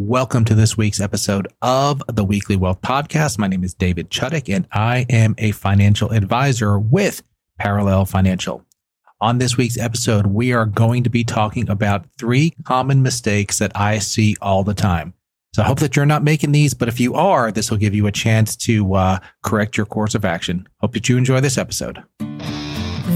Welcome to this week's episode of the Weekly Wealth Podcast. My name is David Chudyk, and I am a financial advisor with Parallel Financial. On this week's episode, we are going to be talking about three common mistakes that I see all the time. So I hope that you're not making these, but if you are, this will give you a chance to uh, correct your course of action. Hope that you enjoy this episode.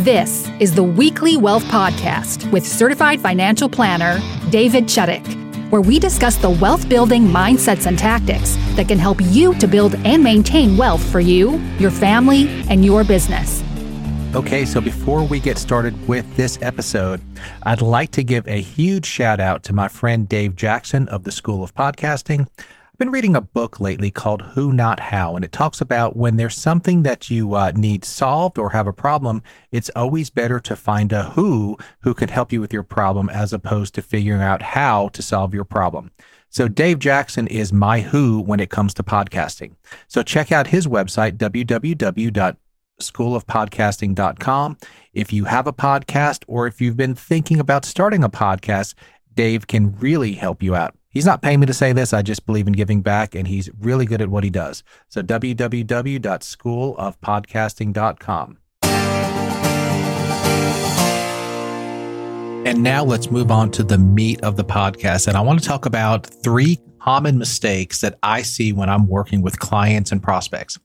This is the Weekly Wealth Podcast with certified financial planner David Chudyk where we discuss the wealth building mindsets and tactics that can help you to build and maintain wealth for you, your family, and your business. Okay, so before we get started with this episode, I'd like to give a huge shout out to my friend Dave Jackson of the School of Podcasting been reading a book lately called Who Not How, and it talks about when there's something that you uh, need solved or have a problem, it's always better to find a who who can help you with your problem as opposed to figuring out how to solve your problem. So Dave Jackson is my who when it comes to podcasting. So check out his website, www.schoolofpodcasting.com. If you have a podcast or if you've been thinking about starting a podcast, Dave can really help you out. He's not paying me to say this. I just believe in giving back, and he's really good at what he does. So, www.schoolofpodcasting.com. And now let's move on to the meat of the podcast. And I want to talk about three common mistakes that I see when I'm working with clients and prospects.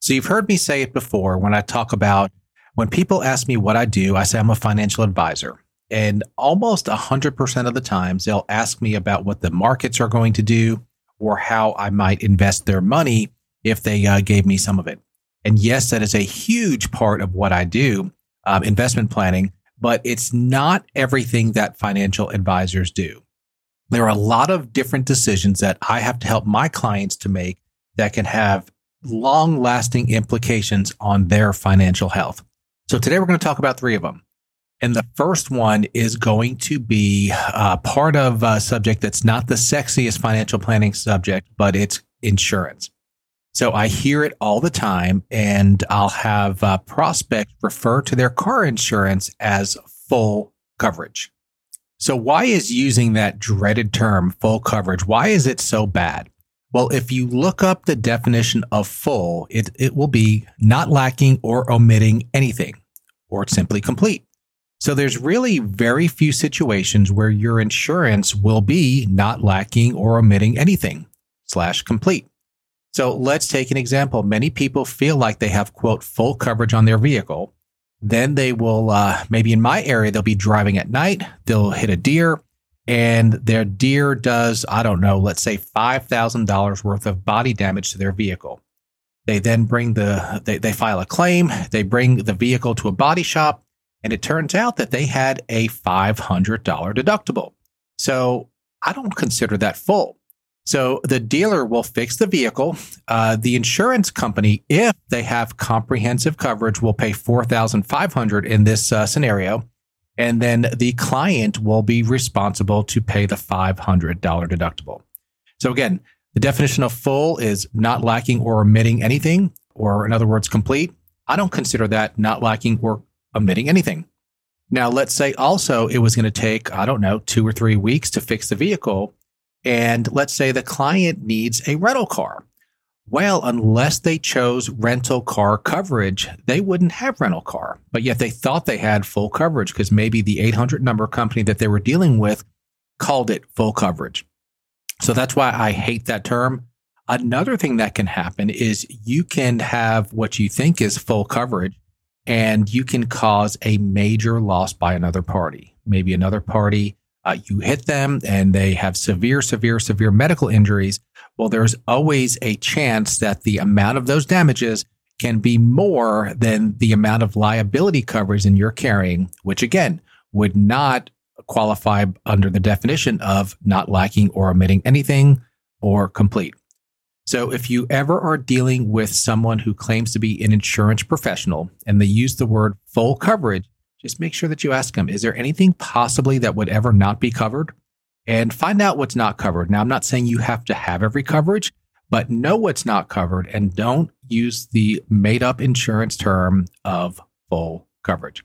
So, you've heard me say it before when I talk about when people ask me what I do, I say I'm a financial advisor. And almost 100% of the times, they'll ask me about what the markets are going to do or how I might invest their money if they uh, gave me some of it. And yes, that is a huge part of what I do, um, investment planning, but it's not everything that financial advisors do. There are a lot of different decisions that I have to help my clients to make that can have long lasting implications on their financial health. So today we're going to talk about three of them. And the first one is going to be uh, part of a subject that's not the sexiest financial planning subject, but it's insurance. So I hear it all the time, and I'll have uh, prospects refer to their car insurance as full coverage. So why is using that dreaded term full coverage? Why is it so bad? Well, if you look up the definition of full, it, it will be not lacking or omitting anything, or simply complete. So there's really very few situations where your insurance will be not lacking or omitting anything slash complete. So let's take an example. Many people feel like they have quote full coverage on their vehicle. Then they will, uh, maybe in my area, they'll be driving at night. They'll hit a deer and their deer does, I don't know, let's say $5,000 worth of body damage to their vehicle. They then bring the, they, they file a claim. They bring the vehicle to a body shop and it turns out that they had a $500 deductible. So I don't consider that full. So the dealer will fix the vehicle. Uh, the insurance company, if they have comprehensive coverage, will pay 4500 in this uh, scenario. And then the client will be responsible to pay the $500 deductible. So again, the definition of full is not lacking or omitting anything, or in other words, complete. I don't consider that not lacking or omitting anything. Now, let's say also it was going to take, I don't know, two or three weeks to fix the vehicle. And let's say the client needs a rental car. Well, unless they chose rental car coverage, they wouldn't have rental car. But yet they thought they had full coverage because maybe the 800 number company that they were dealing with called it full coverage. So that's why I hate that term. Another thing that can happen is you can have what you think is full coverage and you can cause a major loss by another party. Maybe another party, uh, you hit them and they have severe, severe, severe medical injuries. Well, there's always a chance that the amount of those damages can be more than the amount of liability coverage in you're carrying, which again would not qualify under the definition of not lacking or omitting anything or complete. So if you ever are dealing with someone who claims to be an insurance professional and they use the word full coverage, just make sure that you ask them, is there anything possibly that would ever not be covered? And find out what's not covered. Now, I'm not saying you have to have every coverage, but know what's not covered and don't use the made up insurance term of full coverage.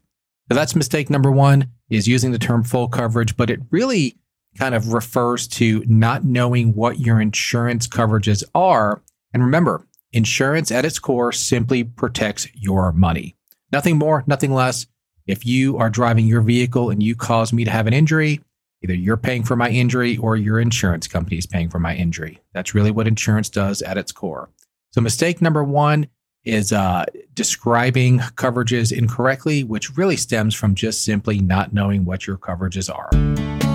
So that's mistake number one is using the term full coverage, but it really kind of refers to not knowing what your insurance coverages are. And remember, insurance at its core simply protects your money. Nothing more, nothing less. If you are driving your vehicle and you cause me to have an injury, either you're paying for my injury or your insurance company is paying for my injury. That's really what insurance does at its core. So, mistake number one is uh, describing coverages incorrectly, which really stems from just simply not knowing what your coverages are.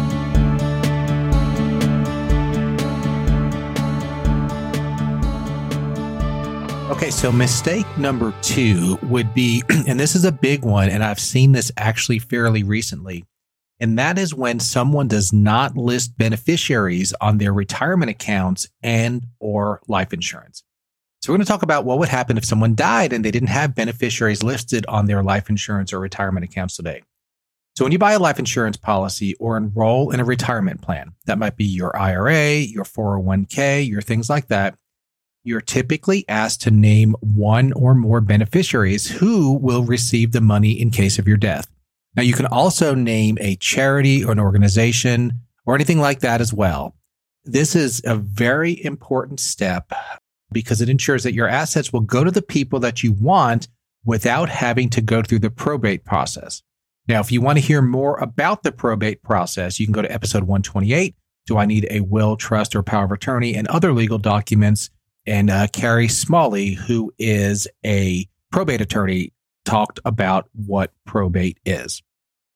Okay, so mistake number two would be, and this is a big one, and I've seen this actually fairly recently, and that is when someone does not list beneficiaries on their retirement accounts and or life insurance. So we're going to talk about what would happen if someone died and they didn't have beneficiaries listed on their life insurance or retirement accounts today. So when you buy a life insurance policy or enroll in a retirement plan, that might be your IRA, your 401k, your things like that, you're typically asked to name one or more beneficiaries who will receive the money in case of your death. Now, you can also name a charity or an organization or anything like that as well. This is a very important step because it ensures that your assets will go to the people that you want without having to go through the probate process. Now, if you want to hear more about the probate process, you can go to episode 128. Do I need a will, trust, or power of attorney and other legal documents? And uh, Carrie Smalley, who is a probate attorney, talked about what probate is.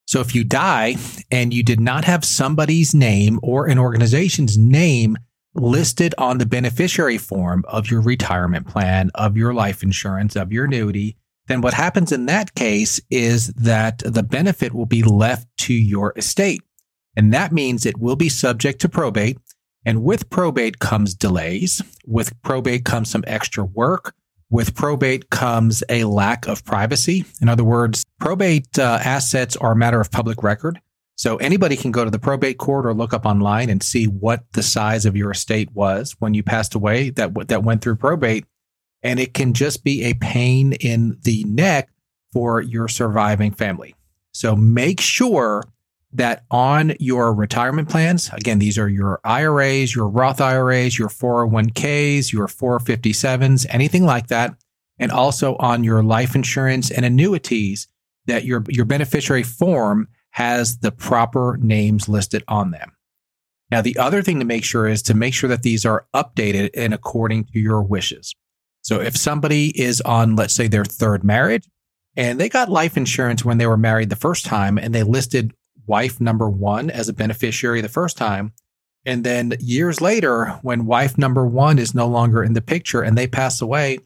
So if you die and you did not have somebody's name or an organization's name listed on the beneficiary form of your retirement plan, of your life insurance, of your annuity, then what happens in that case is that the benefit will be left to your estate. And that means it will be subject to probate. And with probate comes delays. With probate comes some extra work. With probate comes a lack of privacy. In other words, probate uh, assets are a matter of public record. So anybody can go to the probate court or look up online and see what the size of your estate was when you passed away that that went through probate and it can just be a pain in the neck for your surviving family. So make sure that on your retirement plans, again, these are your IRAs, your Roth IRAs, your 401ks, your 457s, anything like that, and also on your life insurance and annuities, that your, your beneficiary form has the proper names listed on them. Now, the other thing to make sure is to make sure that these are updated and according to your wishes. So if somebody is on, let's say, their third marriage and they got life insurance when they were married the first time and they listed wife number one as a beneficiary the first time. And then years later, when wife number one is no longer in the picture and they pass away,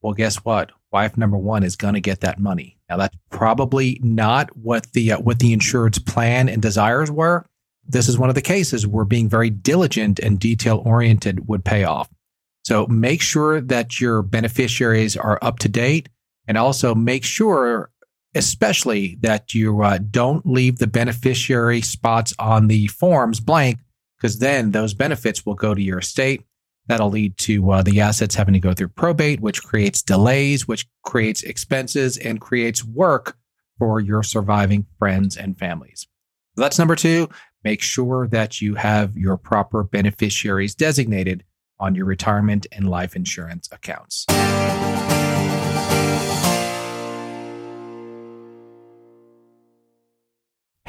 well, guess what? Wife number one is going to get that money. Now that's probably not what the uh, what the insured's plan and desires were. This is one of the cases where being very diligent and detail oriented would pay off. So make sure that your beneficiaries are up to date and also make sure especially that you uh, don't leave the beneficiary spots on the forms blank because then those benefits will go to your estate That'll lead to uh, the assets having to go through probate, which creates delays, which creates expenses and creates work for your surviving friends and families. So that's number two. Make sure that you have your proper beneficiaries designated on your retirement and life insurance accounts.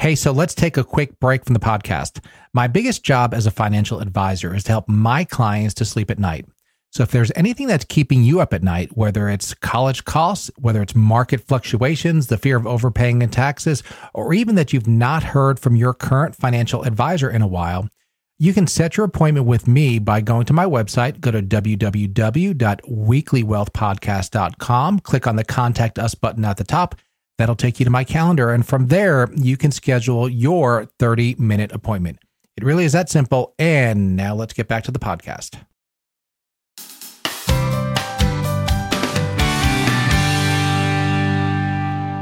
Hey, so let's take a quick break from the podcast. My biggest job as a financial advisor is to help my clients to sleep at night. So if there's anything that's keeping you up at night, whether it's college costs, whether it's market fluctuations, the fear of overpaying in taxes, or even that you've not heard from your current financial advisor in a while, you can set your appointment with me by going to my website, go to www.weeklywealthpodcast.com, click on the contact us button at the top, That'll take you to my calendar. And from there, you can schedule your 30 minute appointment. It really is that simple. And now let's get back to the podcast.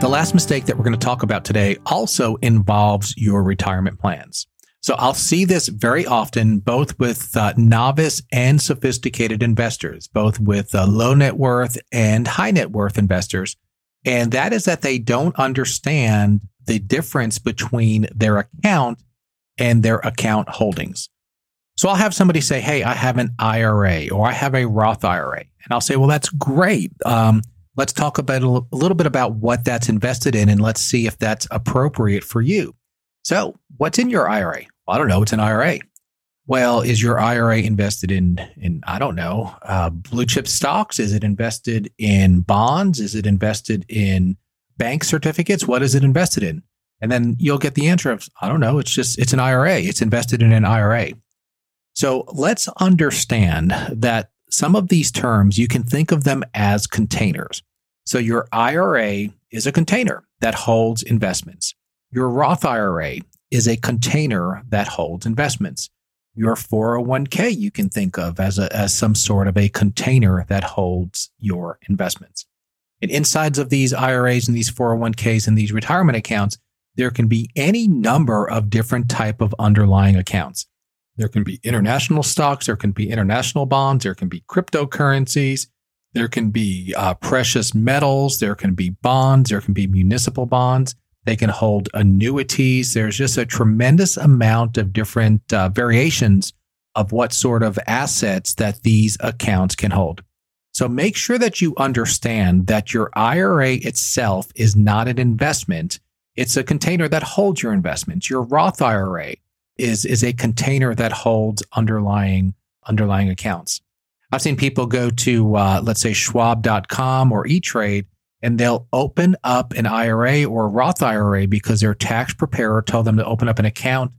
The last mistake that we're going to talk about today also involves your retirement plans. So I'll see this very often, both with uh, novice and sophisticated investors, both with uh, low net worth and high net worth investors and that is that they don't understand the difference between their account and their account holdings. So I'll have somebody say, Hey, I have an IRA or I have a Roth IRA. And I'll say, Well, that's great. Um, let's talk about a little bit about what that's invested in and let's see if that's appropriate for you. So what's in your IRA? Well, I don't know. It's an IRA. Well, is your IRA invested in, in I don't know, uh, blue chip stocks? Is it invested in bonds? Is it invested in bank certificates? What is it invested in? And then you'll get the answer of, I don't know. It's just, it's an IRA. It's invested in an IRA. So let's understand that some of these terms, you can think of them as containers. So your IRA is a container that holds investments. Your Roth IRA is a container that holds investments. Your 401k you can think of as a, as some sort of a container that holds your investments. And insides of these IRAs and these 401ks and these retirement accounts, there can be any number of different type of underlying accounts. There can be international stocks, there can be international bonds, there can be cryptocurrencies, there can be uh, precious metals, there can be bonds, there can be municipal bonds. They can hold annuities. There's just a tremendous amount of different uh, variations of what sort of assets that these accounts can hold. So make sure that you understand that your IRA itself is not an investment. It's a container that holds your investments. Your Roth IRA is, is a container that holds underlying, underlying accounts. I've seen people go to, uh, let's say schwab.com or E-Trade and they'll open up an IRA or a Roth IRA because their tax preparer told them to open up an account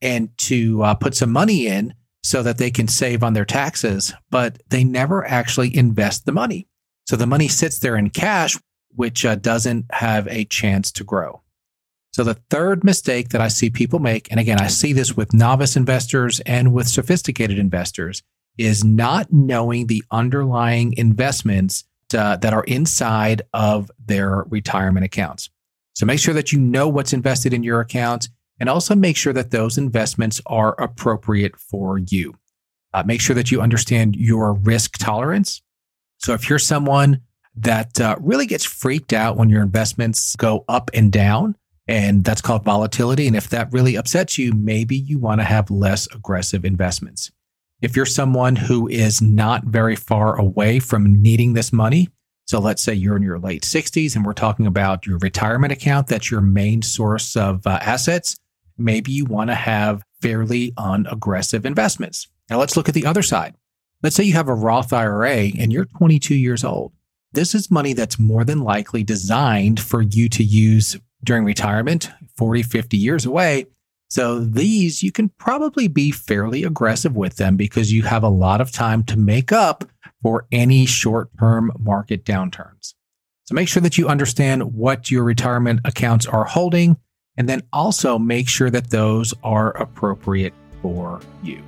and to uh, put some money in so that they can save on their taxes, but they never actually invest the money. So the money sits there in cash, which uh, doesn't have a chance to grow. So the third mistake that I see people make, and again, I see this with novice investors and with sophisticated investors, is not knowing the underlying investments uh, that are inside of their retirement accounts. So make sure that you know what's invested in your accounts and also make sure that those investments are appropriate for you. Uh, make sure that you understand your risk tolerance. So if you're someone that uh, really gets freaked out when your investments go up and down, and that's called volatility. And if that really upsets you, maybe you want to have less aggressive investments. If you're someone who is not very far away from needing this money, so let's say you're in your late 60s and we're talking about your retirement account, that's your main source of uh, assets. Maybe you want to have fairly unaggressive investments. Now let's look at the other side. Let's say you have a Roth IRA and you're 22 years old. This is money that's more than likely designed for you to use during retirement, 40, 50 years away. So these, you can probably be fairly aggressive with them because you have a lot of time to make up for any short term market downturns. So make sure that you understand what your retirement accounts are holding and then also make sure that those are appropriate for you.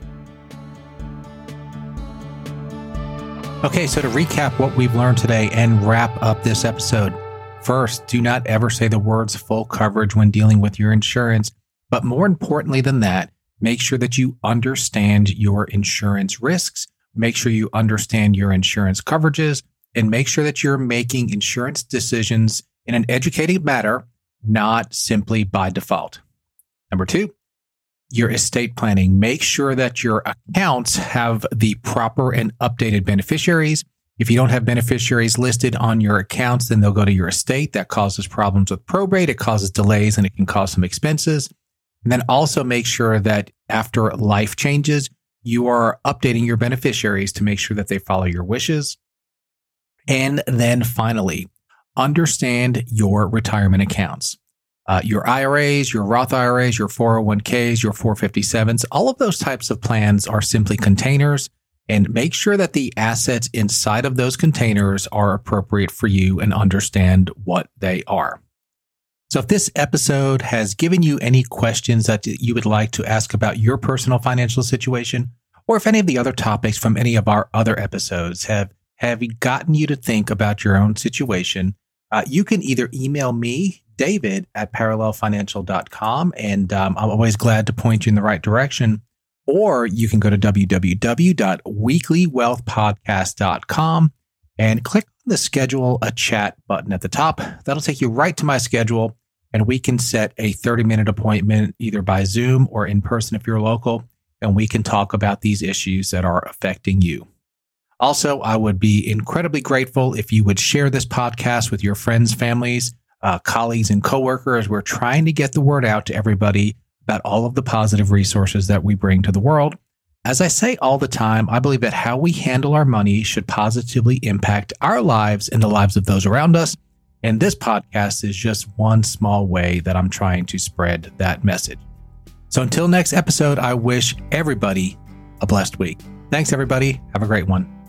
Okay, so to recap what we've learned today and wrap up this episode. First, do not ever say the words full coverage when dealing with your insurance but more importantly than that, make sure that you understand your insurance risks, make sure you understand your insurance coverages, and make sure that you're making insurance decisions in an educated manner, not simply by default. Number two, your estate planning. Make sure that your accounts have the proper and updated beneficiaries. If you don't have beneficiaries listed on your accounts, then they'll go to your estate. That causes problems with probate. It causes delays and it can cause some expenses. And then also make sure that after life changes, you are updating your beneficiaries to make sure that they follow your wishes. And then finally, understand your retirement accounts. Uh, your IRAs, your Roth IRAs, your 401ks, your 457s, all of those types of plans are simply containers. And make sure that the assets inside of those containers are appropriate for you and understand what they are. So if this episode has given you any questions that you would like to ask about your personal financial situation, or if any of the other topics from any of our other episodes have, have gotten you to think about your own situation, uh, you can either email me, David at parallelfinancial.com, and um, I'm always glad to point you in the right direction. Or you can go to www.weeklywealthpodcast.com and click the schedule a chat button at the top. That'll take you right to my schedule and we can set a 30 minute appointment either by Zoom or in person if you're local, and we can talk about these issues that are affecting you. Also, I would be incredibly grateful if you would share this podcast with your friends, families, uh, colleagues, and coworkers. We're trying to get the word out to everybody about all of the positive resources that we bring to the world. As I say all the time, I believe that how we handle our money should positively impact our lives and the lives of those around us. And this podcast is just one small way that I'm trying to spread that message. So until next episode, I wish everybody a blessed week. Thanks, everybody. Have a great one.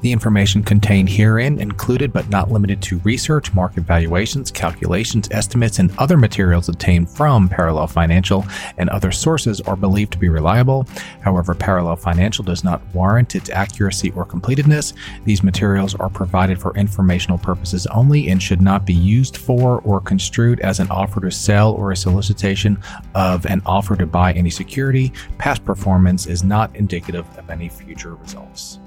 The information contained herein included but not limited to research, market valuations, calculations, estimates, and other materials obtained from Parallel Financial and other sources are believed to be reliable. However, Parallel Financial does not warrant its accuracy or completeness. These materials are provided for informational purposes only and should not be used for or construed as an offer to sell or a solicitation of an offer to buy any security. Past performance is not indicative of any future results.